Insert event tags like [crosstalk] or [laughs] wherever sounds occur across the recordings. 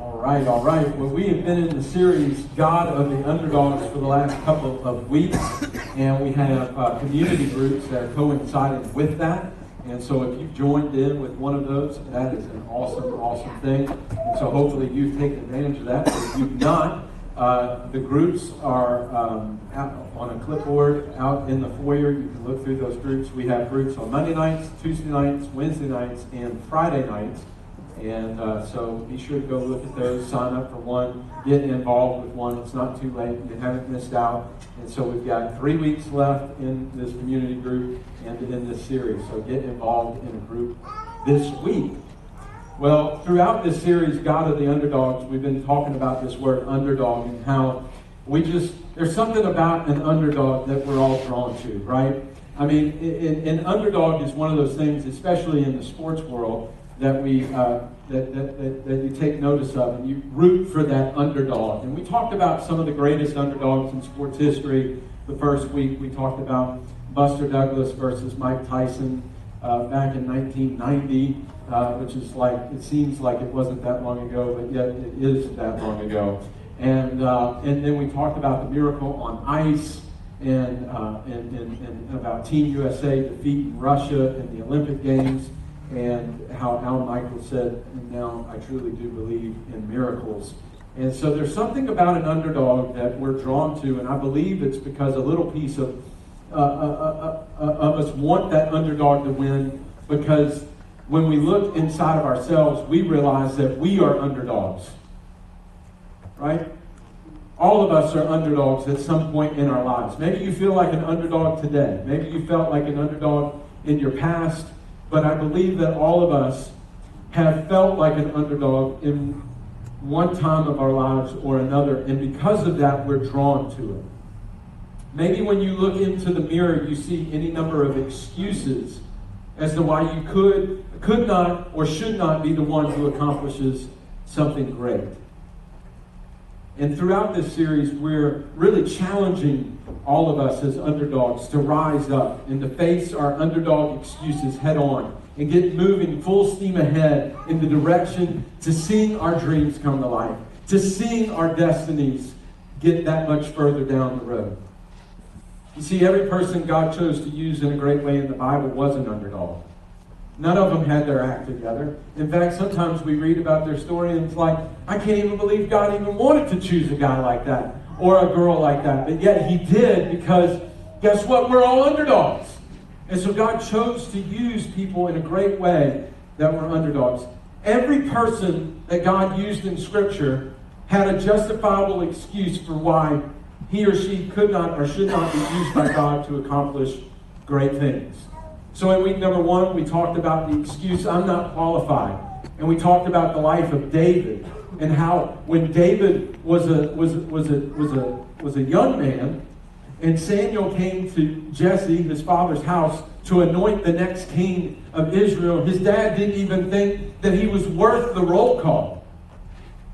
All right, all right. Well, we have been in the series God of the Underdogs for the last couple of weeks, and we have uh, community groups that are coinciding with that. And so, if you've joined in with one of those, that is an awesome, awesome thing. And so, hopefully, you've taken advantage of that. If you've not, uh, the groups are um, on a clipboard out in the foyer. You can look through those groups. We have groups on Monday nights, Tuesday nights, Wednesday nights, and Friday nights. And uh, so be sure to go look at those, sign up for one, get involved with one. It's not too late. You haven't missed out. And so we've got three weeks left in this community group and in this series. So get involved in a group this week. Well, throughout this series, God of the Underdogs, we've been talking about this word underdog and how we just, there's something about an underdog that we're all drawn to, right? I mean, an underdog is one of those things, especially in the sports world, that we uh, that, that, that, that, you take notice of and you root for that underdog. And we talked about some of the greatest underdogs in sports history the first week. We talked about Buster Douglas versus Mike Tyson uh, back in 1990, uh, which is like, it seems like it wasn't that long ago, but yet it is that long ago. And, uh, and then we talked about the miracle on ice. And, uh, and, and, and about Team USA defeating Russia in the Olympic Games and how Al Michaels said, now I truly do believe in miracles. And so there's something about an underdog that we're drawn to, and I believe it's because a little piece of, uh, uh, uh, of us want that underdog to win because when we look inside of ourselves, we realize that we are underdogs. Right? All of us are underdogs at some point in our lives. Maybe you feel like an underdog today. Maybe you felt like an underdog in your past. But I believe that all of us have felt like an underdog in one time of our lives or another, and because of that, we're drawn to it. Maybe when you look into the mirror, you see any number of excuses as to why you could, could not, or should not be the one who accomplishes something great. And throughout this series, we're really challenging all of us as underdogs to rise up and to face our underdog excuses head on and get moving full steam ahead in the direction to seeing our dreams come to life, to seeing our destinies get that much further down the road. You see, every person God chose to use in a great way in the Bible was an underdog. None of them had their act together. In fact, sometimes we read about their story and it's like, I can't even believe God even wanted to choose a guy like that or a girl like that. But yet he did because guess what? We're all underdogs. And so God chose to use people in a great way that were underdogs. Every person that God used in Scripture had a justifiable excuse for why he or she could not or should not be used by God to accomplish great things. So in week number one, we talked about the excuse, I'm not qualified. And we talked about the life of David and how when David was a, was, was a, was a, was a young man, and Samuel came to Jesse, his father's house, to anoint the next king of Israel. His dad didn't even think that he was worth the roll call.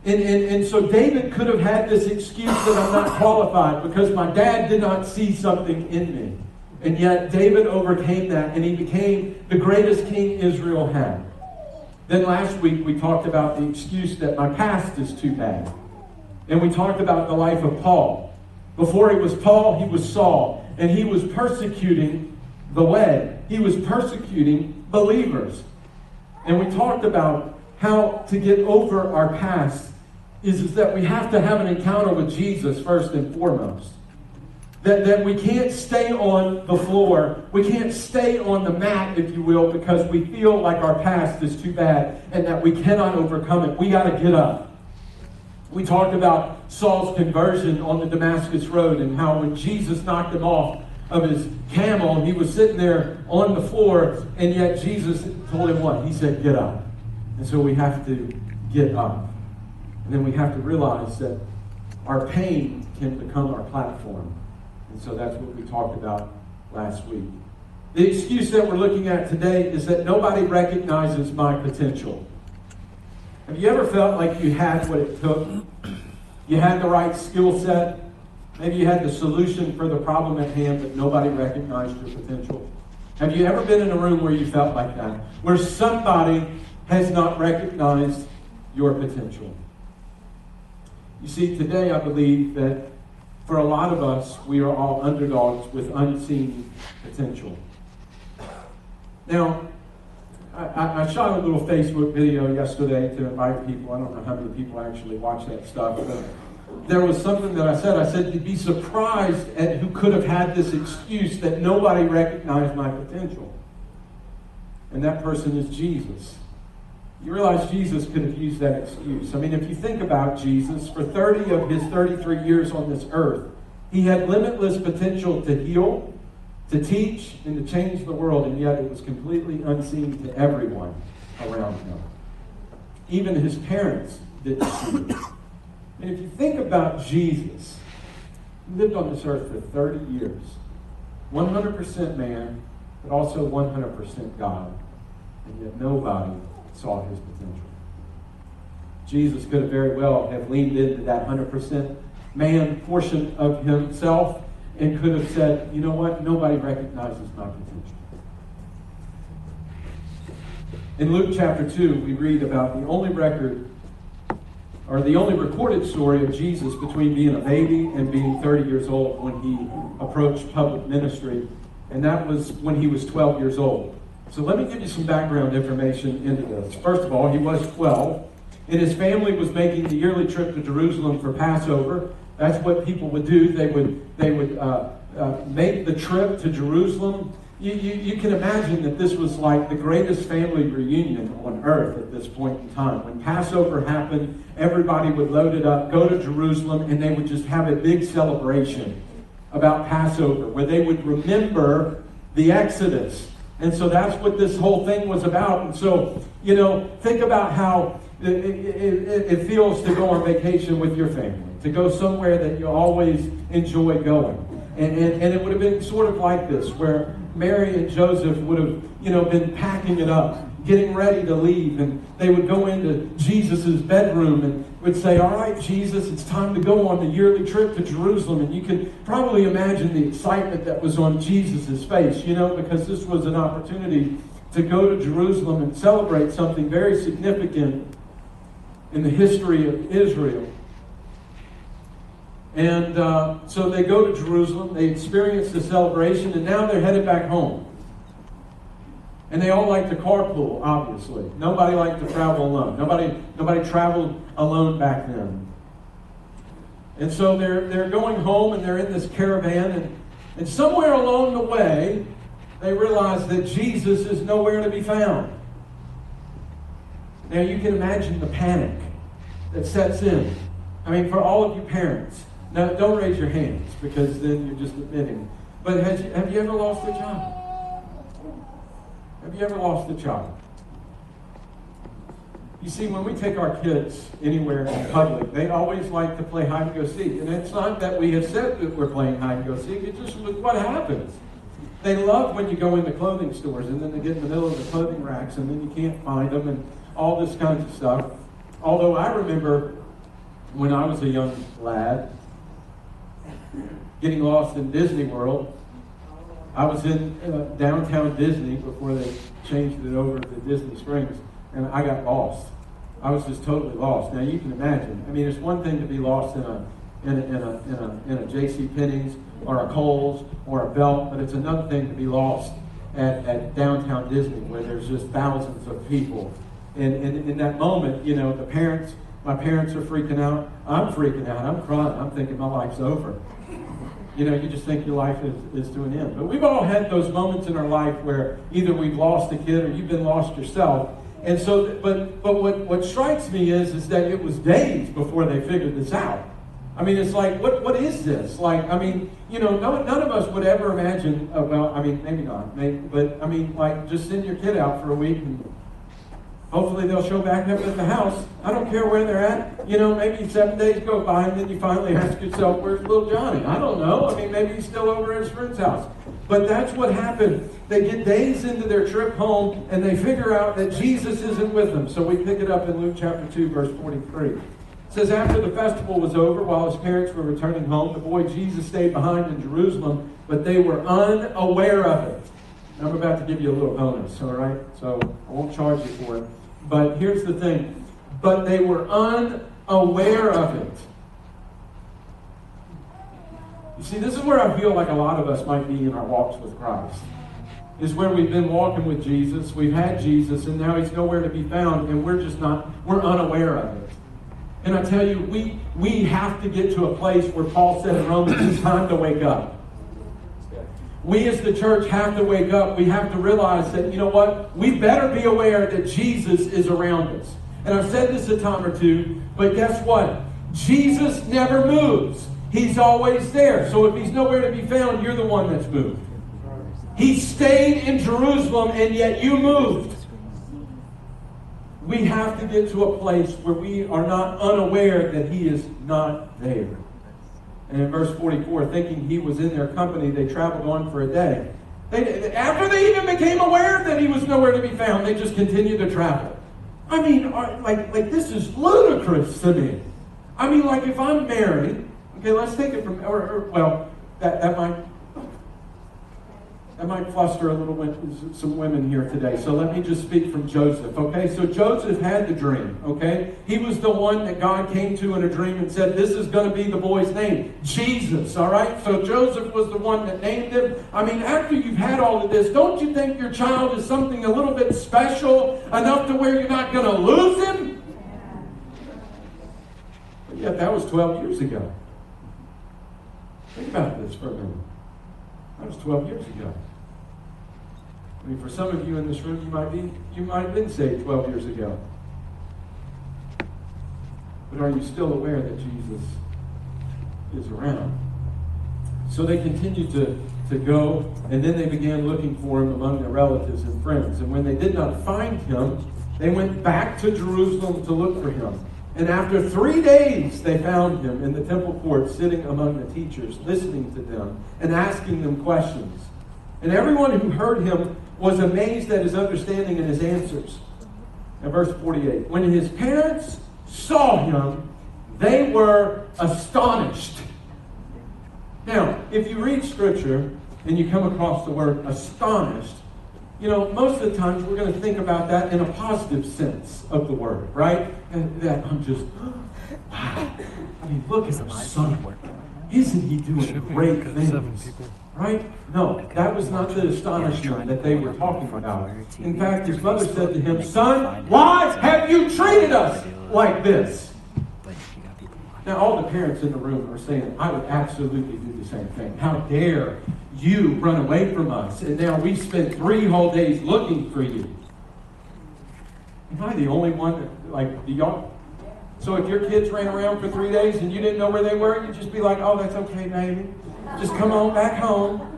And, and, and so David could have had this excuse that I'm not qualified because my dad did not see something in me. And yet David overcame that and he became the greatest king Israel had. Then last week we talked about the excuse that my past is too bad. And we talked about the life of Paul. Before he was Paul, he was Saul. And he was persecuting the way. He was persecuting believers. And we talked about how to get over our past is, is that we have to have an encounter with Jesus first and foremost. That, that we can't stay on the floor. We can't stay on the mat, if you will, because we feel like our past is too bad and that we cannot overcome it. We got to get up. We talked about Saul's conversion on the Damascus Road and how when Jesus knocked him off of his camel, he was sitting there on the floor, and yet Jesus told him what? He said, Get up. And so we have to get up. And then we have to realize that our pain can become our platform. And so that's what we talked about last week. The excuse that we're looking at today is that nobody recognizes my potential. Have you ever felt like you had what it took? You had the right skill set. Maybe you had the solution for the problem at hand, but nobody recognized your potential. Have you ever been in a room where you felt like that? Where somebody has not recognized your potential? You see, today I believe that for a lot of us, we are all underdogs with unseen potential. Now, I, I, shot a little Facebook video yesterday to invite people. I don't know how many people actually watch that stuff. But there was something that I said. I said, you'd be surprised at who could have had this excuse that nobody recognized my potential. And that person is Jesus. You realize Jesus could have used that excuse. I mean, if you think about Jesus, for 30 of his 33 years on this earth, he had limitless potential to heal, to teach, and to change the world, and yet it was completely unseen to everyone around him. Even his parents didn't see it. And if you think about Jesus, he lived on this earth for 30 years, 100% man, but also 100% God, and yet nobody saw his potential. Jesus could have very well have leaned into that 100% man portion of himself and could have said, you know what, nobody recognizes my potential. In Luke chapter 2, we read about the only record, or the only recorded story of Jesus between being a baby and being 30 years old when he approached public ministry, and that was when he was 12 years old. So let me give you some background information into this. First of all, he was 12, and his family was making the yearly trip to Jerusalem for Passover. That's what people would do. They would they would uh, uh, make the trip to Jerusalem. You, you, you, can imagine that this was like the greatest family reunion on earth at this point in time. When Passover happened, everybody would load it up, go to Jerusalem, and they would just have a big celebration about Passover where they would remember the Exodus. And so that's what this whole thing was about. And so, you know, think about how it, it, it, feels to go on vacation with your family, to go somewhere that you always enjoy going. And, and, and it would have been sort of like this, where Mary and Joseph would have, you know, been packing it up, getting ready to leave, and they would go into Jesus' bedroom and would say, All right, Jesus, it's time to go on the yearly trip to Jerusalem. And you can probably imagine the excitement that was on Jesus' face, you know, because this was an opportunity to go to Jerusalem and celebrate something very significant in the history of Israel. And uh, so they go to Jerusalem, they experience the celebration, and now they're headed back home. And they all like to carpool, obviously. Nobody liked to travel alone. Nobody, nobody traveled alone back then. And so they're, they're going home and they're in this caravan, and, and somewhere along the way, they realize that Jesus is nowhere to be found. Now you can imagine the panic that sets in. I mean, for all of you parents, now don't raise your hands because then you're just admitting. But you, have you ever lost a child? Have you ever lost a child? You see, when we take our kids anywhere in public, they always like to play hide and go seek. And it's not that we have said that we're playing hide and go seek, it's just what happens. They love when you go into clothing stores and then they get in the middle of the clothing racks and then you can't find them and all this kinds of stuff. Although I remember when I was a young lad getting lost in Disney World. I was in uh, downtown Disney before they changed it over to Disney Springs, and I got lost. I was just totally lost. Now you can imagine. I mean, it's one thing to be lost in a in a, in a, in a, in a J.C. Penney's or a Kohl's or a Belk, but it's another thing to be lost at, at downtown Disney where there's just thousands of people and, and in that moment, you know, the parents, my parents are freaking out. I'm freaking out. I'm crying. I'm thinking my life's over. You know, you just think your life is, is to an end. But we've all had those moments in our life where either we've lost a kid or you've been lost yourself. And so, but but what, what strikes me is is that it was days before they figured this out. I mean, it's like, what what is this? Like, I mean, you know, no, none of us would ever imagine. Uh, well, I mean, maybe not, maybe, but I mean, like, just send your kid out for a week and Hopefully they'll show back up at the house. I don't care where they're at. You know, maybe seven days go by and then you finally ask yourself, where's little Johnny? I don't know. I mean, maybe he's still over at his friend's house. But that's what happened. They get days into their trip home and they figure out that Jesus isn't with them. So we pick it up in Luke chapter 2, verse 43. It says, After the festival was over, while his parents were returning home, the boy Jesus stayed behind in Jerusalem, but they were unaware of it. I'm about to give you a little bonus, all right? So I won't charge you for it. But here's the thing but they were unaware of it. You see, this is where I feel like a lot of us might be in our walks with Christ. Is where we've been walking with Jesus, we've had Jesus, and now he's nowhere to be found, and we're just not, we're unaware of it. And I tell you, we we have to get to a place where Paul said in Romans, it's time to wake up. We as the church have to wake up. We have to realize that, you know what? We better be aware that Jesus is around us. And I've said this a time or two, but guess what? Jesus never moves. He's always there. So if he's nowhere to be found, you're the one that's moved. He stayed in Jerusalem and yet you moved. We have to get to a place where we are not unaware that he is not there. And in verse 44, thinking he was in their company, they traveled on for a day. They, after they even became aware that he was nowhere to be found, they just continued to travel. I mean, like, like this is ludicrous to me. I mean, like if I'm married, okay, let's take it from, or, or well, that, that might that might fluster a little bit some women here today. So let me just speak from Joseph. Okay, so Joseph had the dream. Okay, he was the one that God came to in a dream and said, "This is going to be the boy's name, Jesus." All right. So Joseph was the one that named him. I mean, after you've had all of this, don't you think your child is something a little bit special enough to where you're not going to lose him? But yet, that was 12 years ago. Think about this for a minute. That was 12 years ago. I mean, for some of you in this room, you might be you might have been saved 12 years ago. But are you still aware that Jesus is around? So they continued to, to go, and then they began looking for him among their relatives and friends. And when they did not find him, they went back to Jerusalem to look for him. And after three days, they found him in the temple court, sitting among the teachers, listening to them and asking them questions. And everyone who heard him was amazed at his understanding and his answers. And verse 48 When his parents saw him, they were astonished. Now, if you read scripture and you come across the word astonished, you know, most of the times we're going to think about that in a positive sense of the word, right? And that I'm just, [gasps] wow. I mean, look at my son. Isn't he doing great things? Right? No, that was not the astonishment that they were talking about. In fact, his mother said to him, Son, why have you treated us like this? Now, all the parents in the room are saying, I would absolutely do the same thing. How dare you run away from us? And now we spent three whole days looking for you. Am I the only one that, like, do y'all? So if your kids ran around for three days and you didn't know where they were, you'd just be like, oh, that's okay, baby. Just come on back home.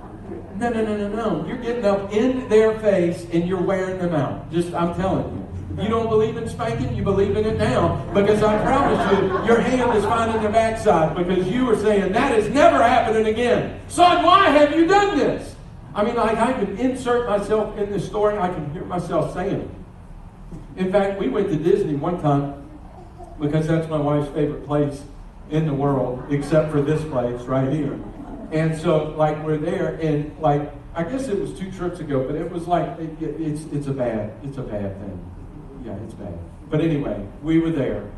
No, no, no, no, no. You're getting up in their face and you're wearing them out. Just, I'm telling you. You don't believe in spanking, you believe in it now. Because I promise you, your hand is finding their backside because you are saying, that is never happening again. Son, why have you done this? I mean, like, I can insert myself in this story. I can hear myself saying it. In fact, we went to Disney one time because that's my wife's favorite place in the world, except for this place right here. And so, like, we're there, and like, I guess it was two trips ago, but it was like, it, it, it's it's a bad, it's a bad thing. Yeah, it's bad. But anyway, we were there,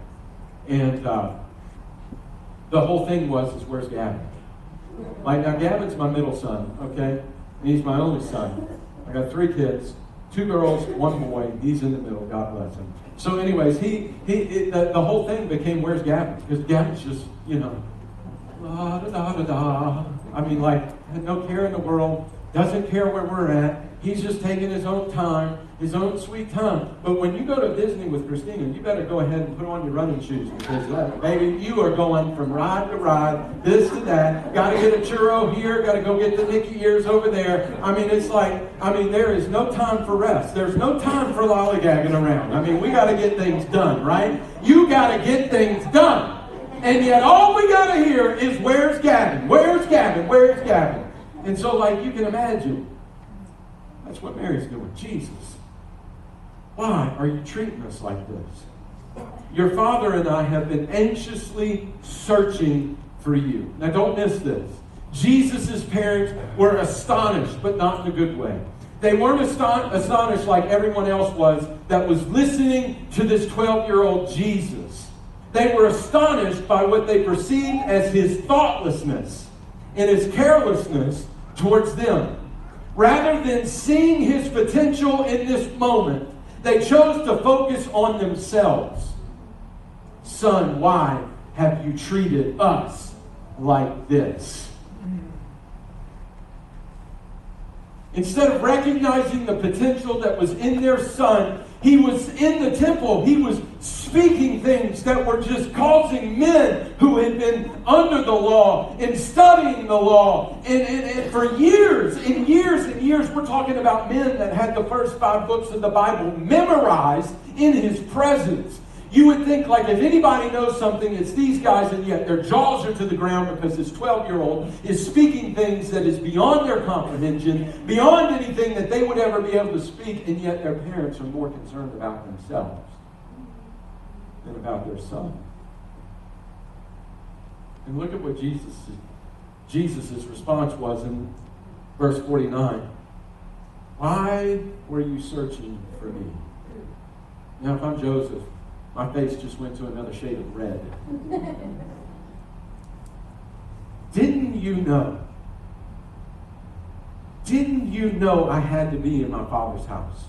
and uh, the whole thing was, is where's Gavin? Like, now Gavin's my middle son, okay? And he's my only son. I got three kids, two girls, one boy. He's in the middle. God bless him. So, anyways, he he it, the, the whole thing became where's Gavin? Because Gavin's just you know, la da da da da. I mean, like, no care in the world, doesn't care where we're at. He's just taking his own time, his own sweet time. But when you go to Disney with Christina, you better go ahead and put on your running shoes because, uh, baby, you are going from ride to ride, this to that. Got to get a churro here, got to go get the Mickey ears over there. I mean, it's like, I mean, there is no time for rest. There's no time for lollygagging around. I mean, we got to get things done, right? You got to get things done. And yet all we got to hear is, where's Gavin? Where's Gavin? Where's Gavin? And so, like, you can imagine, that's what Mary's doing. Jesus, why are you treating us like this? Your father and I have been anxiously searching for you. Now, don't miss this. Jesus' parents were astonished, but not in a good way. They weren't astonished like everyone else was that was listening to this 12 year old Jesus. They were astonished by what they perceived as his thoughtlessness. and his carelessness towards them. Rather than seeing his potential in this moment, they chose to focus on themselves. Son, why have you treated us like this? Instead of recognizing the potential that was in their son, he was in the temple. He was speaking things that were just causing men who had been under the law and studying the law. And, and, and, for years and years and years, we're talking about men that had the first five books of the Bible memorized in his presence. You would think, like, if anybody knows something, it's these guys, and yet their jaws are to the ground because this 12 year old is speaking things that is beyond their comprehension, beyond anything that they would ever be able to speak, and yet their parents are more concerned about themselves than about their son. And look at what Jesus Jesus' response was in verse 49. Why were you searching for me? Now, if I'm Joseph, my face just went to another shade of red. [laughs] Didn't you know? Didn't you know I had to be in my father's house?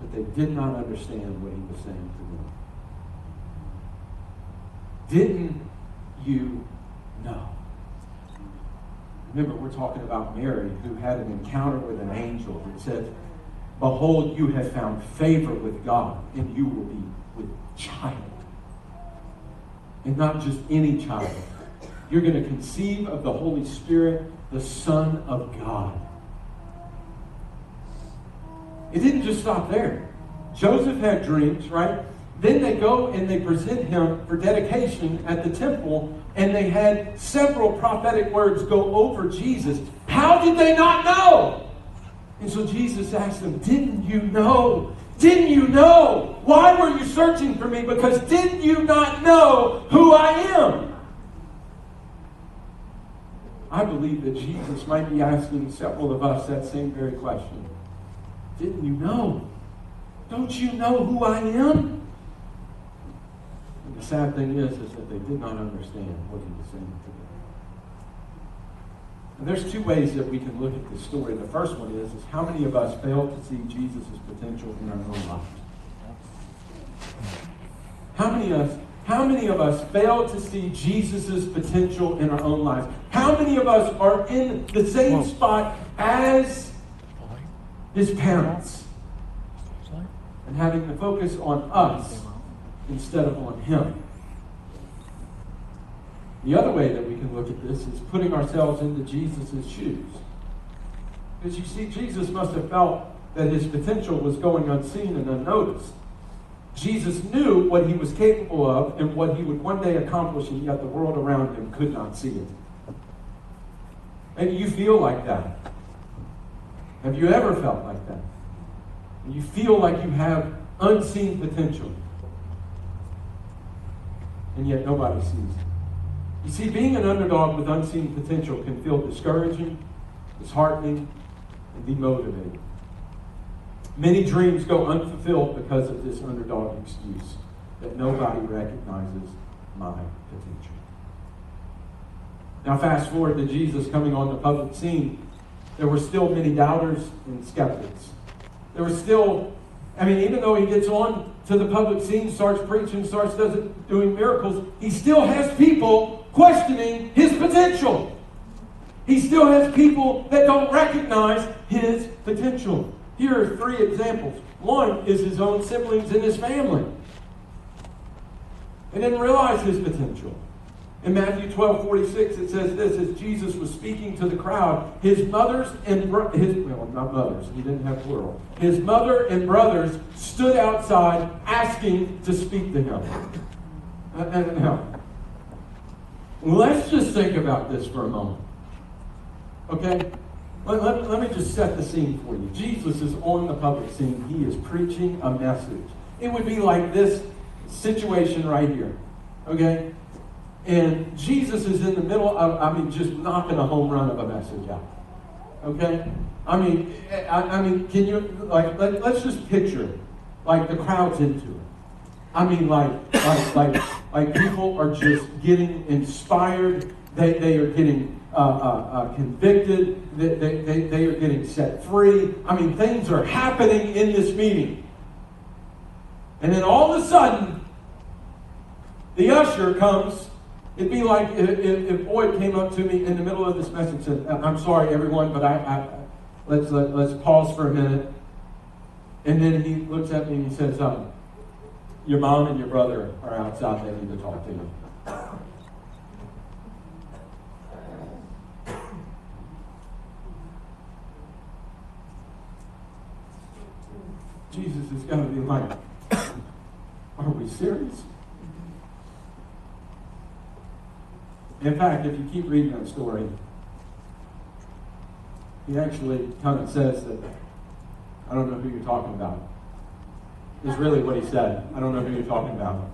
But they did not understand what he was saying to them. Didn't you know? Remember, we're talking about Mary who had an encounter with an angel that said, Behold, you have found favor with God, and you will be with child. And not just any child. You're going to conceive of the Holy Spirit, the Son of God. It didn't just stop there. Joseph had dreams, right? Then they go and they present him for dedication at the temple, and they had several prophetic words go over Jesus. How did they not know? And so Jesus asked them, Didn't you know didn't you know? Why were you searching for me? Because didn't you not know who I am? I believe that Jesus might be asking several of us that same very question. Didn't you know? Don't you know who I am? The sad thing is, is that they did not understand what he was saying to them. And there's two ways that we can look at this story. The first one is, is how many of us fail to see Jesus' potential in our own lives? How many of us how many of us fail to see Jesus' potential in our own lives? How many of us are in the same spot as his parents? And having the focus on us instead of on him. The other way that we can look at this is putting ourselves into Jesus' shoes. Because you see, Jesus must have felt that his potential was going unseen and unnoticed. Jesus knew what he was capable of and what he would one day accomplish, and yet the world around him could not see it. Maybe you feel like that. Have you ever felt like that? You feel like you have unseen potential, and yet nobody sees it. You see, being an underdog with unseen potential can feel discouraging, disheartening, and demotivating. Many dreams go unfulfilled because of this underdog excuse that nobody recognizes my potential. Now, fast forward to Jesus coming on the public scene. There were still many doubters and skeptics. There were still, I mean, even though he gets on to the public scene, starts preaching, starts doing miracles, he still has people questioning his potential. He still has people that don't recognize his potential. Here are three examples. One is his own siblings and his family. They didn't realize his potential. In Matthew 12, 46, it says this as Jesus was speaking to the crowd, his mothers and his well, not mothers, he didn't have plural. His mother and brothers stood outside asking to speak to him. Now, Let's just think about this for a moment. Okay? Let, let, let, me just set the scene for you. Jesus is on the public scene. He is preaching a message. It would be like this situation right here. Okay? And Jesus is in the middle of, I mean, just knocking a home run of a message out. Okay? I mean, I, I mean, can you, like, let, let's just picture. Like the crowd's into it. I mean, like, like, like, like people are just getting inspired They, they are getting uh, uh, uh, convicted. They, they, they are getting set free. I mean, things are happening in this meeting. And then all of a sudden, the usher comes. It'd be like if, if, Boyd came up to me in the middle of this message and said, I'm sorry, everyone, but I, I let's, let, let's pause for a minute. And then he looks at me and he says, um, Your mom and your brother are outside. They need to talk to you. Jesus is going to be like, Are we serious? In fact, if you keep reading that story, he actually kind of says that, I don't know who you're talking about. Is really what he said. I don't know who you're talking about.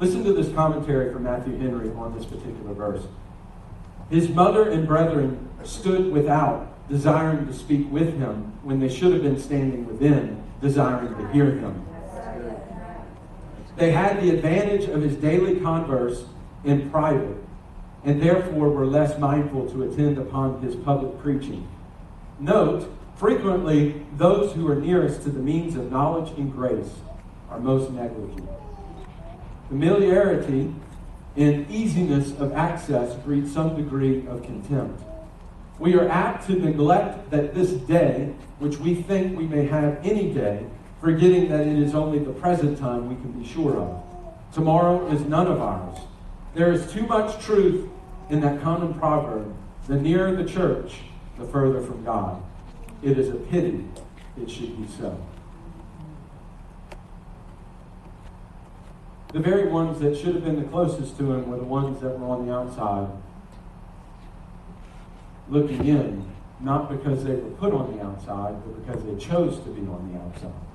Listen to this commentary from Matthew Henry on this particular verse. His mother and brethren stood without, desiring to speak with him, when they should have been standing within, desiring to hear him. They had the advantage of his daily converse in private, and therefore were less mindful to attend upon his public preaching. Note, frequently those who are nearest to the means of knowledge and grace are most negligent. Familiarity and easiness of access breed some degree of contempt. We are apt to neglect that this day, which we think we may have any day, forgetting that it is only the present time we can be sure of. Tomorrow is none of ours. There is too much truth in that common proverb the nearer the church, the further from God. It is a pity it should be so. The very ones that should have been the closest to him were the ones that were on the outside, looking in, not because they were put on the outside, but because they chose to be on the outside.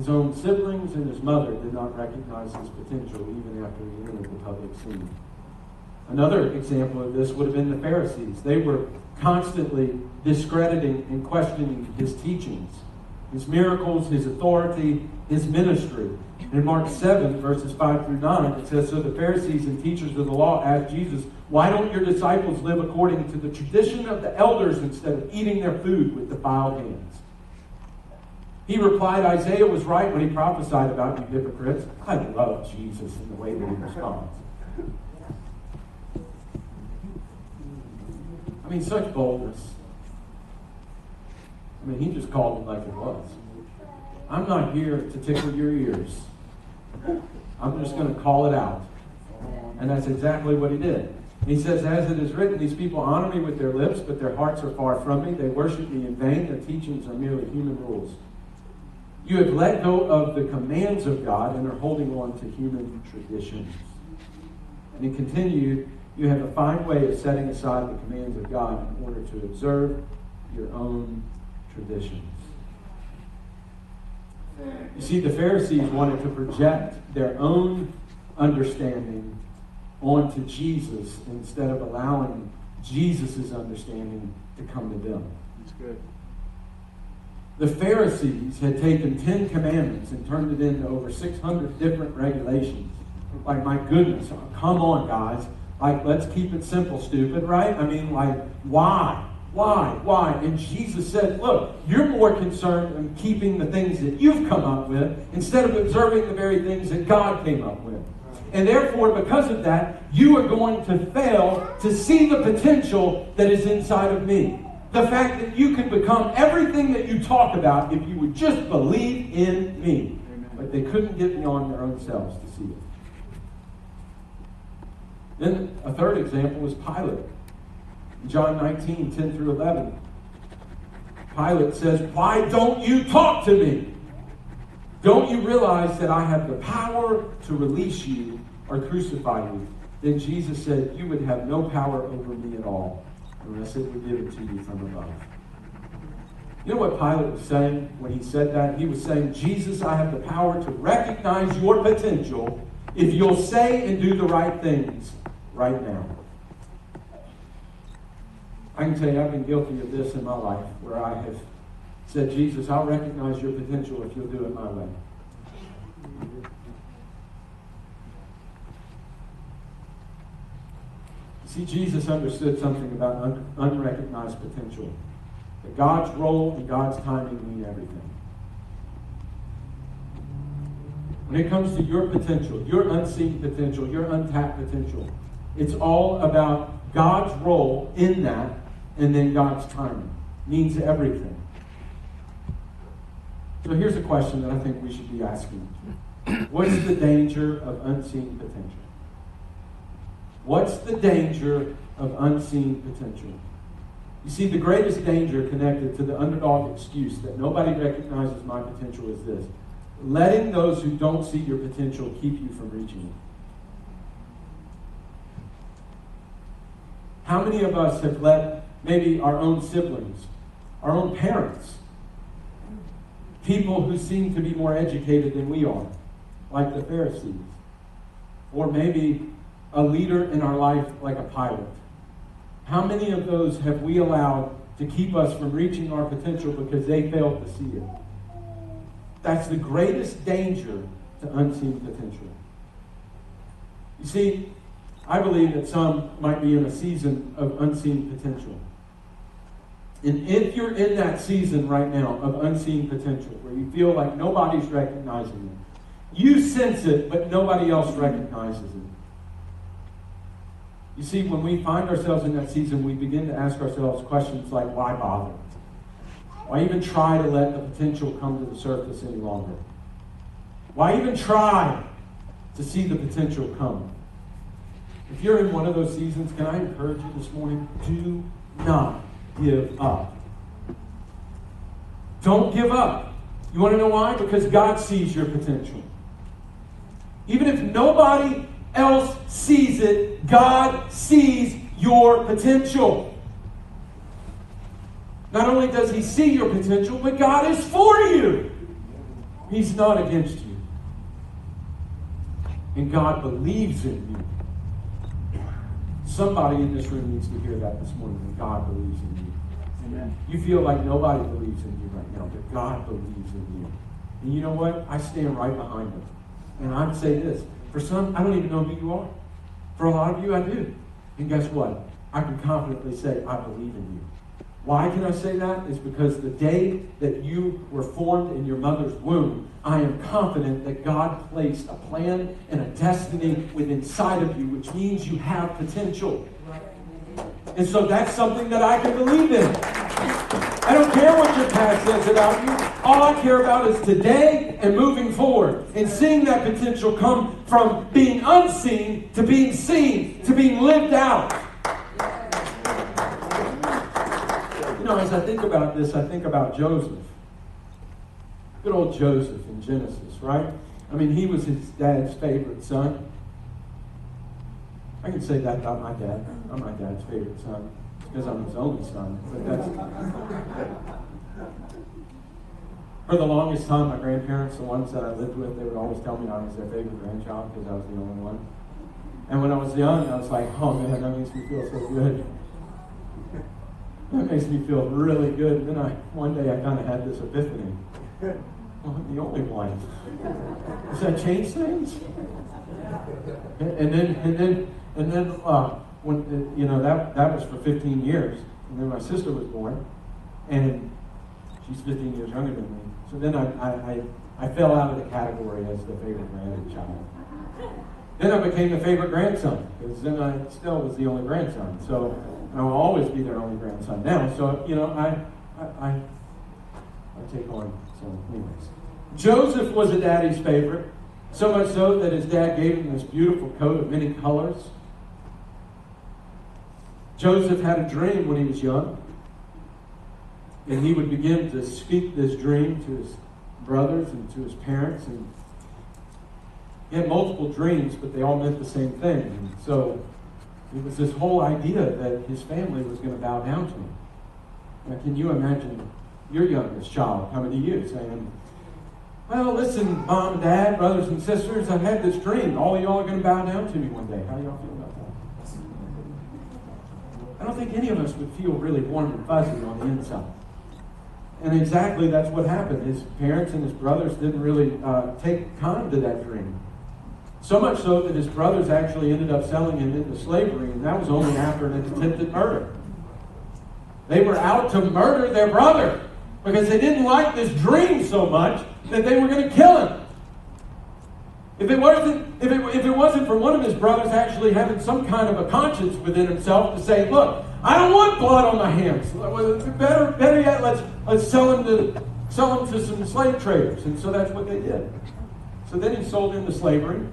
His own siblings and his mother did not recognize his potential even after he entered the public scene. Another example of this would have been the Pharisees. They were constantly discrediting and questioning his teachings, his miracles, his authority, his ministry. In Mark 7, verses 5 through 9, it says So the Pharisees and teachers of the law asked Jesus, Why don't your disciples live according to the tradition of the elders instead of eating their food with defiled hands? He replied, Isaiah was right when he prophesied about you hypocrites. I love Jesus in the way that he responds. I mean, such boldness. I mean, he just called it like it was. I'm not here to tickle your ears. I'm just going to call it out. And that's exactly what he did. He says, As it is written, these people honor me with their lips, but their hearts are far from me. They worship me in vain. Their teachings are merely human rules. You have let go of the commands of God and are holding on to human traditions. And he continued, You have a fine way of setting aside the commands of God in order to observe your own traditions. You see, the Pharisees wanted to project their own understanding onto Jesus instead of allowing Jesus' understanding to come to them. That's good. The Pharisees had taken Ten Commandments and turned it into over 600 different regulations. Like, my goodness, come on, guys. Like, let's keep it simple, stupid, right? I mean, like, why? Why? Why? And Jesus said, Look, you're more concerned in keeping the things that you've come up with instead of observing the very things that God came up with. And therefore, because of that, you are going to fail to see the potential that is inside of me. The fact that you can become everything that you talk about if you would just believe in me. Amen. But they couldn't get beyond their own selves to see it. Then a third example was Pilate. John 19, 10 through 11. Pilate says, Why don't you talk to me? Don't you realize that I have the power to release you or crucify you? Then Jesus said, You would have no power over me at all unless it were given to you from above. You know what Pilate was saying when he said that? He was saying, Jesus, I have the power to recognize your potential if you'll say and do the right things right now. I can tell you, I've been guilty of this in my life where I have said, Jesus, I'll recognize your potential if you'll do it my way. See, Jesus understood something about un- unrecognized potential. That God's role and God's timing mean everything. When it comes to your potential, your unseen potential, your untapped potential, it's all about God's role in that and then God's timing. Means everything. So here's a question that I think we should be asking. What's the danger of unseen potential? What's the danger of unseen potential? You see, the greatest danger connected to the underdog excuse that nobody recognizes my potential is this letting those who don't see your potential keep you from reaching it. How many of us have let maybe our own siblings, our own parents, people who seem to be more educated than we are, like the Pharisees, or maybe a leader in our life like a Pilate. How many of those have we allowed to keep us from reaching our potential because they failed to see it? That's the greatest danger to unseen potential. You see, I believe that some might be in a season of unseen potential. And if you're in that season right now of unseen potential, where you feel like nobody's recognizing it, you sense it, but nobody else recognizes it. You see, when we find ourselves in that season, we begin to ask ourselves questions like, why bother? Why even try to let the potential come to the surface any longer? Why even try to see the potential come? If you're in one of those seasons, can I encourage you this morning? Do not give up. Don't give up. You want to know why? Because God sees your potential. Even if nobody else sees it, God sees your potential. Not only does He see your potential, but God is for you. He's not against you. And God believes in you. Somebody in this room needs to hear that this morning that God believes in you. Amen. You feel like nobody believes in you right now, but God believes in you. And you know what? I stand right behind him. And I'd say this for some, I don't even know who you are. For a lot of you, I do. And guess what? I can confidently say, I believe in you. Why can I say that? Is because the day that you were formed in your mother's womb, I am confident that God placed a plan and a destiny within inside of you, which means you have potential. And so that's something that I can believe in. I don't care what your past says about you. All I care about is today and moving forward and seeing that potential come from being unseen to being seen, to being lived out. You know, as I think about this, I think about Joseph. Good old Joseph in Genesis, right? I mean, he was his dad's favorite son. I can say that about my dad. I'm my dad's favorite son because I'm his only son. But that's for the longest time, my grandparents, the ones that I lived with, they would always tell me I was their favorite grandchild because I was the only one. And when I was young, I was like, oh man, that makes me feel so good. That makes me feel really good. And then I, one day, I kind of had this epiphany. Well, I'm the only one. Does that change things? And then, and then, and then, uh, when you know that that was for 15 years, and then my sister was born, and she's 15 years younger than me. So then I, I, I, I fell out of the category as the favorite grandchild. Then I became the favorite grandson, because then I still was the only grandson. So I will always be their only grandson now. So, you know, I, I, I, I take on. So, anyways. Joseph was a daddy's favorite. So much so that his dad gave him this beautiful coat of many colors. Joseph had a dream when he was young. And he would begin to speak this dream to his brothers and to his parents. And he had multiple dreams, but they all meant the same thing. And so it was this whole idea that his family was going to bow down to him. Now, can you imagine your youngest child coming to you saying, Well, listen, mom and dad, brothers and sisters, I've had this dream. All of y'all are going to bow down to me one day. How do y'all feel about that? I don't think any of us would feel really warm and fuzzy on the inside. And exactly that's what happened. His parents and his brothers didn't really uh, take time to that dream. So much so that his brothers actually ended up selling him into slavery, and that was only after an attempted murder. They were out to murder their brother because they didn't like this dream so much that they were going to kill him. If it wasn't, if it, if it wasn't for one of his brothers actually having some kind of a conscience within himself to say, "Look, I don't want blood on my hands. Better, better yet, let's let's sell him to sell him to some slave traders." And so that's what they did. So then he sold into slavery.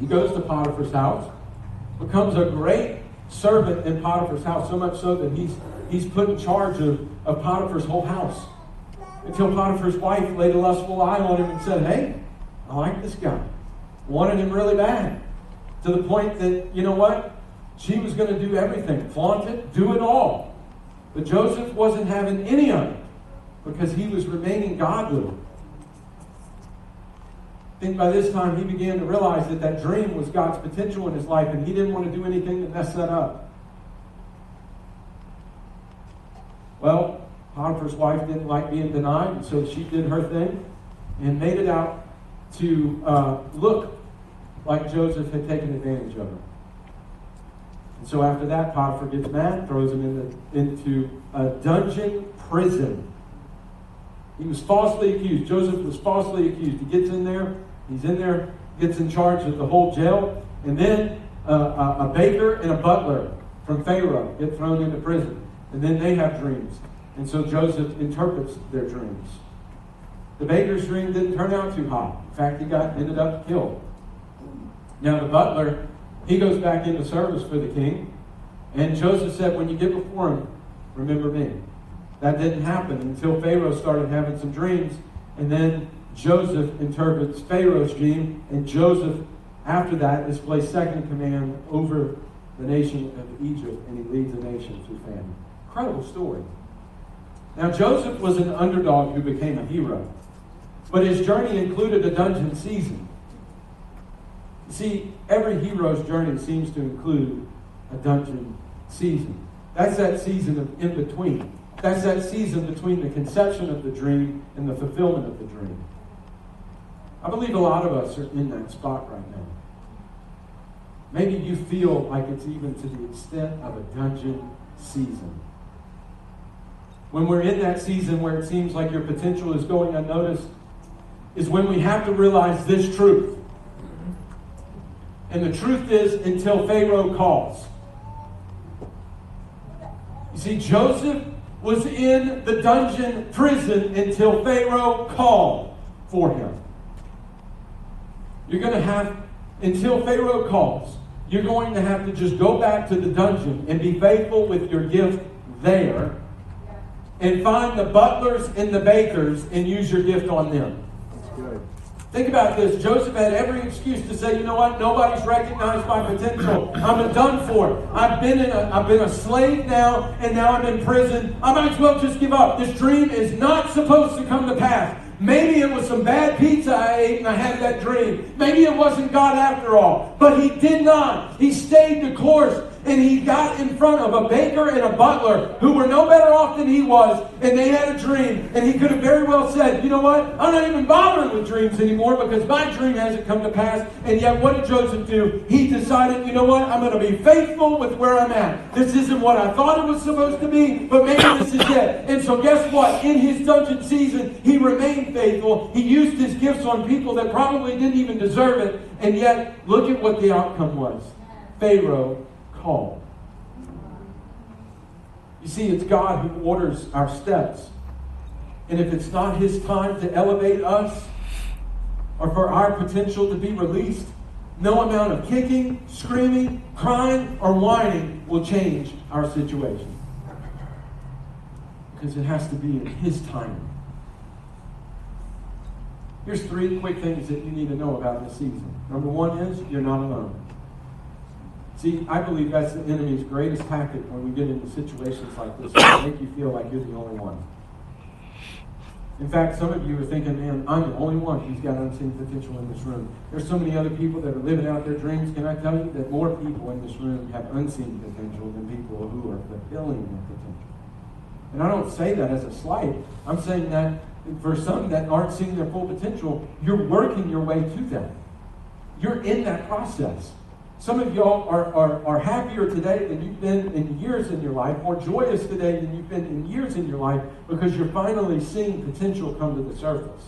He goes to Potiphar's house, becomes a great servant in Potiphar's house, so much so that he's he's put in charge of, of Potiphar's whole house. Until Potiphar's wife laid a lustful eye on him and said, Hey, I like this guy. Wanted him really bad. To the point that, you know what? She was going to do everything, flaunt it, do it all. But Joseph wasn't having any of it because he was remaining godly. I think by this time he began to realize that that dream was God's potential in his life and he didn't want to do anything to mess that up. Well, Potiphar's wife didn't like being denied, so she did her thing and made it out to uh, look like Joseph had taken advantage of her. And so after that, Potiphar gets mad, throws him into, into a dungeon prison. He was falsely accused. Joseph was falsely accused. He gets in there, he's in there, gets in charge of the whole jail, and then uh, a, a baker and a butler from Pharaoh get thrown into prison. And then they have dreams. And so Joseph interprets their dreams. The baker's dream didn't turn out too hot. In fact, he got ended up killed. Now the butler, he goes back into service for the king. And Joseph said, when you get before him, remember me. That didn't happen until Pharaoh started having some dreams. And then Joseph interprets Pharaoh's dream. And Joseph, after that, is placed second command over the nation of Egypt. And he leads the nation through famine. Incredible story. Now, Joseph was an underdog who became a hero, but his journey included a dungeon season. See, every hero's journey seems to include a dungeon season. That's that season of in between. That's that season between the conception of the dream and the fulfillment of the dream. I believe a lot of us are in that spot right now. Maybe you feel like it's even to the extent of a dungeon season when we're in that season where it seems like your potential is going unnoticed, is when we have to realize this truth. And the truth is until Pharaoh calls. You see, Joseph was in the dungeon prison until Pharaoh called for him. You're going to have, until Pharaoh calls, you're going to have to just go back to the dungeon and be faithful with your gift there and find the butlers and the bakers and use your gift on them. Think about this. Joseph had every excuse to say, you know what? Nobody's recognized my potential. I'm done for. I've been in a, I've been a slave now, and now I'm in prison. I might as well just give up. This dream is not supposed to come to pass. Maybe it was some bad pizza I ate and I had that dream. Maybe it wasn't God after all. But he did not. He stayed the course and he got in front of a baker and a butler who were no better off than he was, and they had a dream. And he could have very well said, You know what? I'm not even bothering with dreams anymore because my dream hasn't come to pass. And yet, what did Joseph do? He decided, You know what? I'm going to be faithful with where I'm at. This isn't what I thought it was supposed to be, but maybe this is it. And so, guess what? In his dungeon season, he remained faithful. He used his gifts on people that probably didn't even deserve it. And yet, look at what the outcome was Pharaoh called. You see, it's God who orders our steps. And if it's not His time to elevate us or for our potential to be released, no amount of kicking, screaming, crying, or whining will change our situation. Because it has to be in His timing. Here's three quick things that you need to know about this season. Number one is you're not alone. See, I believe that's the enemy's greatest tactic when we get into situations like this, to make you feel like you're the only one. In fact, some of you are thinking, man, I'm the only one who's got unseen potential in this room. There's so many other people that are living out their dreams. Can I tell you that more people in this room have unseen potential than people who are fulfilling their potential? And I don't say that as a slight. I'm saying that for some that aren't seeing their full potential, you're working your way to them. You're in that process. Some of y'all are, are, are happier today than you've been in years in your life, more joyous today than you've been in years in your life because you're finally seeing potential come to the surface.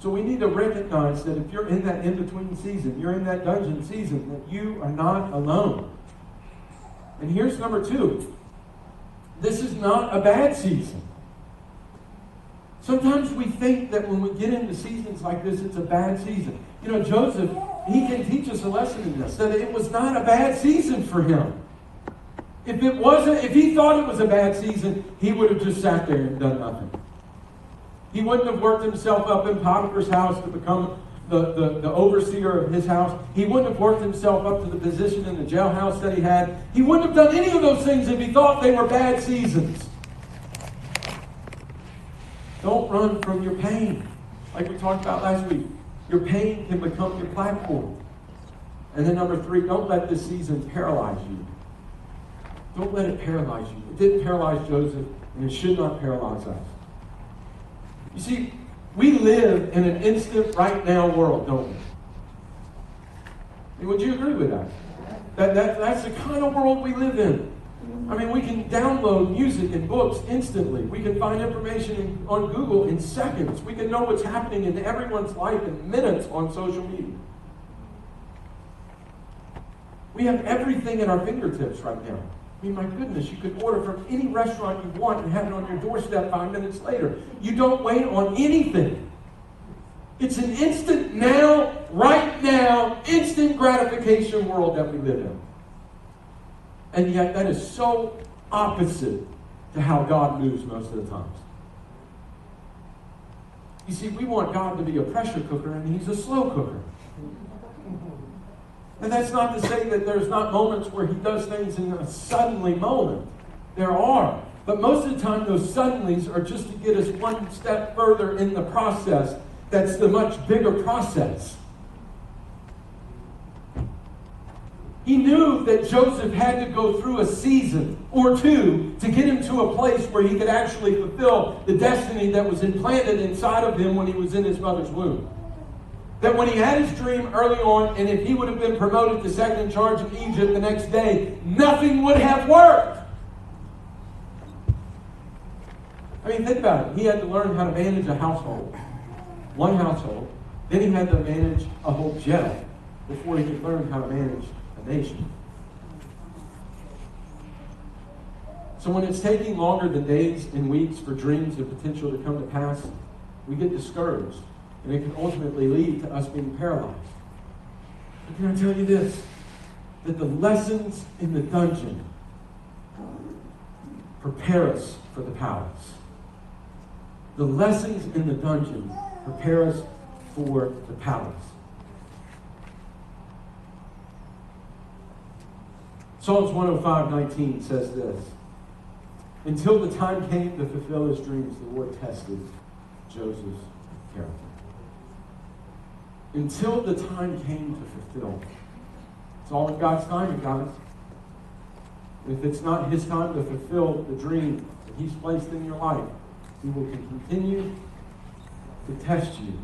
So we need to recognize that if you're in that in between season, you're in that dungeon season, that you are not alone. And here's number two this is not a bad season. Sometimes we think that when we get into seasons like this, it's a bad season. You know, Joseph, he can teach us a lesson in this that it was not a bad season for him. If it wasn't, if he thought it was a bad season, he would have just sat there and done nothing. He wouldn't have worked himself up in Potiphar's house to become the, the, the, overseer of his house. He wouldn't have worked himself up to the position in the jailhouse that he had. He wouldn't have done any of those things if he thought they were bad seasons. Don't run from your pain. Like we talked about last week, your pain can become your platform. And then number three, don't let this season paralyze you. Don't let it paralyze you. It didn't paralyze Joseph, and it should not paralyze us. You see, we live in an instant, right now world, don't we? Would you agree with that? That, that? That's the kind of world we live in. I mean, we can download music and books instantly. We can find information in, on Google in seconds. We can know what's happening in everyone's life in minutes on social media. We have everything at our fingertips right now. I mean, my goodness, you could order from any restaurant you want and have it on your doorstep five minutes later. You don't wait on anything. It's an instant now, right now, instant gratification world that we live in. And yet, that is so opposite to how God moves most of the times. You see, we want God to be a pressure cooker, and He's a slow cooker. And that's not to say that there's not moments where he does things in a suddenly moment. There are. But most of the time, those suddenlies are just to get us one step further in the process. That's the much bigger process. He knew that Joseph had to go through a season or two to get him to a place where he could actually fulfill the destiny that was implanted inside of him when he was in his mother's womb that when he had his dream early on, and if he would have been promoted to second in charge of Egypt the next day, nothing would have worked. I mean, think about it. He had to learn how to manage a household, one household. Then he had to manage a whole jail before he could learn how to manage nation. So when it's taking longer than days and weeks for dreams and potential to come to pass, we get discouraged. And it can ultimately lead to us being paralyzed. But can I tell you this? That the lessons in the dungeon prepare us for the palace. The lessons in the dungeon prepare us for the palace. Psalms 105 19 says this Until the time came to fulfill his dreams, the Lord tested Joseph's character until the time came to fulfill. It's all in God's timing, guys. If it's not His time to fulfill the dream that He's placed in your life, He will continue to test you,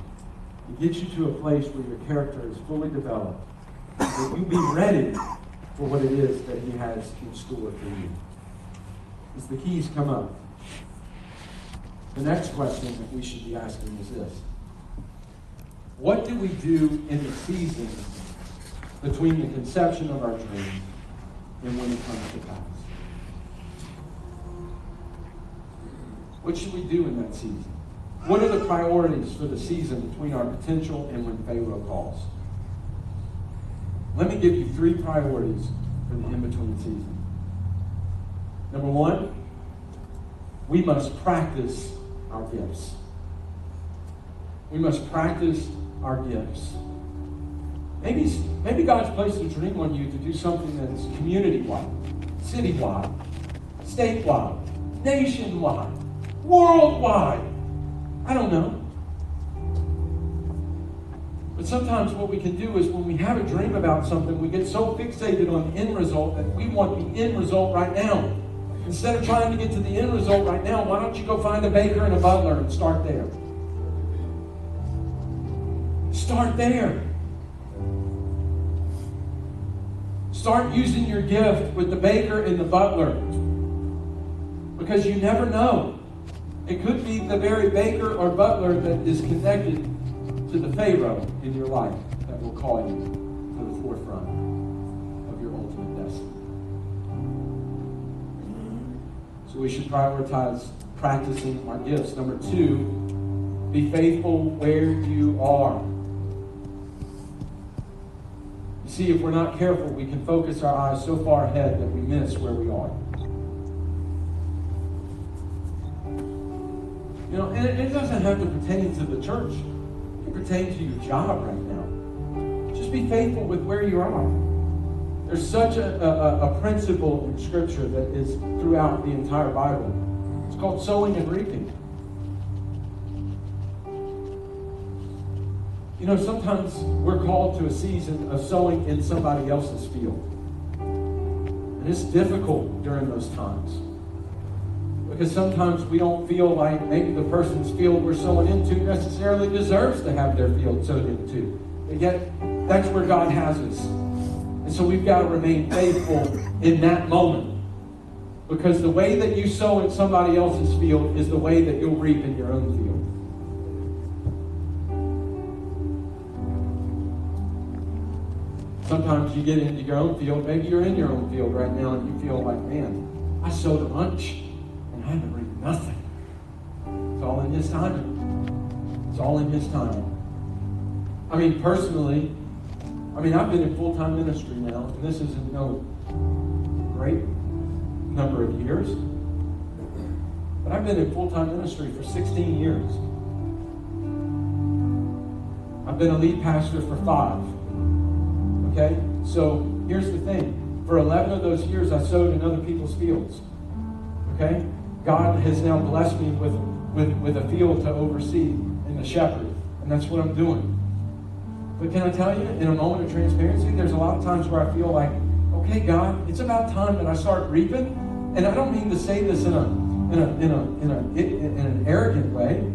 to get you to a place where your character is fully developed, that you be ready for what it is that He has in store for you. As the keys come up, the next question that we should be asking is this what do we do in the season between the conception of our dream and when it comes to pass? What should we do in that season? What are the priorities for the season between our potential and when Pharaoh calls? Let me give you three priorities for the in between season. Number one, we must practice our gifts. We must practice our gifts. Maybe, maybe God's placed a dream on you to do something that's community wide, city wide, statewide, nationwide, worldwide. I don't know. But sometimes what we can do is when we have a dream about something, we get so fixated on the end result that we want the end result right now. Instead of trying to get to the end result right now, why don't you go find a baker and a butler and start there? Start there. Start using your gift with the baker and the butler. Because you never know. It could be the very baker or butler that is connected to the Pharaoh in your life that will call you to the forefront of your ultimate destiny. So we should prioritize practicing our gifts. Number two, be faithful where you are. You see, if we're not careful, we can focus our eyes so far ahead that we miss where we are. You know, and it, it doesn't have to pertain to the church. Pertain to your job right now. Just be faithful with where you are. There's such a, a, a principle in Scripture that is throughout the entire Bible. It's called sowing and reaping. You know, sometimes we're called to a season of sowing in somebody else's field. And it's difficult during those times. Because sometimes we don't feel like maybe the person's field we're sowing into necessarily deserves to have their field sowed into. But yet, that's where God has us. And so we've got to remain faithful in that moment. Because the way that you sow in somebody else's field is the way that you'll reap in your own field. Sometimes you get into your own field. Maybe you're in your own field right now and you feel like, man, I sowed a bunch reaped nothing. It's all in His timing. It's all in His timing. I mean, personally, I mean, I've been in full time ministry now, and this isn't no great number of years. But I've been in full time ministry for 16 years. I've been a lead pastor for five. Okay? So here's the thing. For 11 of those years, I sowed in other people's fields. Okay? God has now blessed me with, with, with a field to oversee and a shepherd. And that's what I'm doing. But can I tell you, in a moment of transparency, there's a lot of times where I feel like, okay, God, it's about time that I start reaping. And I don't mean to say this in a in a in a in, a, in an arrogant way,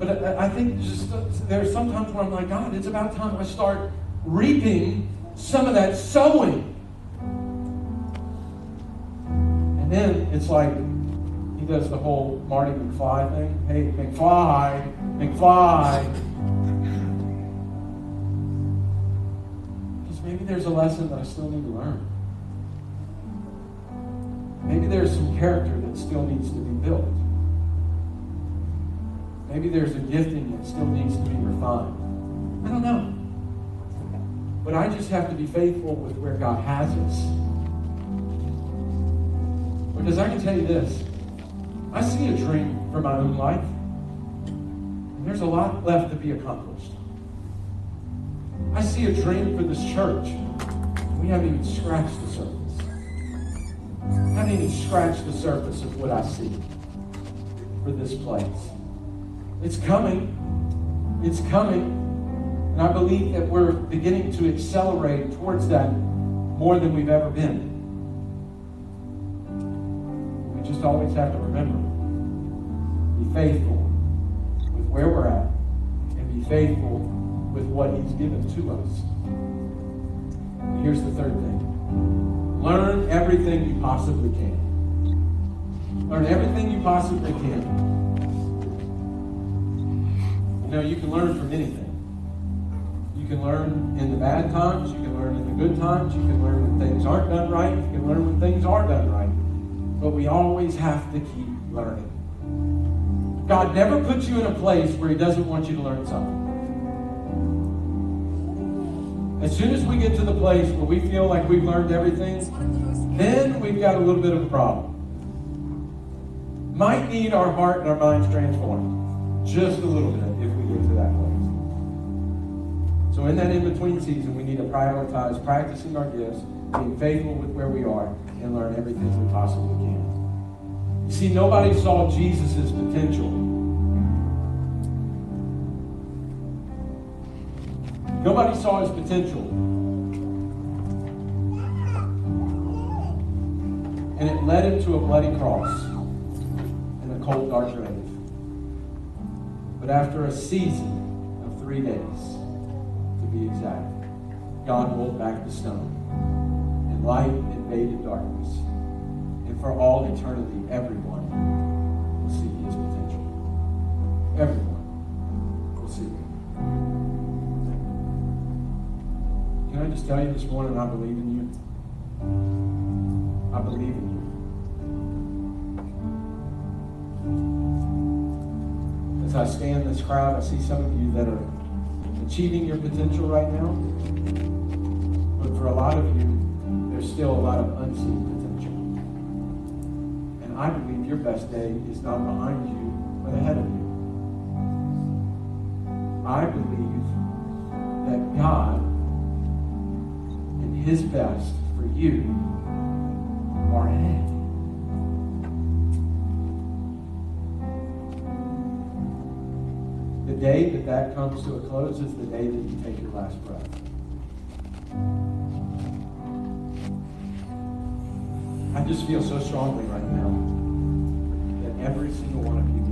but I, I think just there's sometimes where I'm like, God, it's about time I start reaping some of that sowing. And then it's like he does the whole Marty McFly thing. Hey, McFly, McFly. Because maybe there's a lesson that I still need to learn. Maybe there's some character that still needs to be built. Maybe there's a gifting that still needs to be refined. I don't know. But I just have to be faithful with where God has us. Because I can tell you this I see a dream for my own life, and there's a lot left to be accomplished. I see a dream for this church. We haven't even scratched the surface. I haven't even scratched the surface of what I see for this place. It's coming. It's coming. And I believe that we're beginning to accelerate towards that more than we've ever been. We just always have to remember be faithful with where we're at and be faithful with what He's given to us. And here's the third thing learn everything you possibly can. Learn everything you possibly can. You know, you can learn from anything. You can learn in the bad times, you can learn in the good times, you can learn when things aren't done right, you can learn when things are done right. But we always have to keep learning. God never puts you in a place where He doesn't want you to learn something. As soon as we get to the place where we feel like we've learned everything, then we've got a little bit of a problem. Might need our heart and our minds transformed just a little bit if we get to that place. So in that in-between season, we need to prioritize practicing our gifts, being faithful with where we are, and learn everything we possibly can. You see, nobody saw Jesus' potential. Nobody saw his potential. And it led him to a bloody cross and a cold, dark grave. But after a season of three days, to be exact. God rolled back the stone, and light invaded darkness. For all eternity, everyone will see his potential. Everyone will see it. Can I just tell you this morning, I believe in you? I believe in you. As I scan this crowd, I see some of you that are achieving your potential right now. But for a lot of you, there's still a lot of unseen I believe your best day is not behind you, but ahead of you. I believe that God and His best for you are ahead. The day that that comes to a close is the day that you take your last breath. I just feel so strongly right now. Every single one of you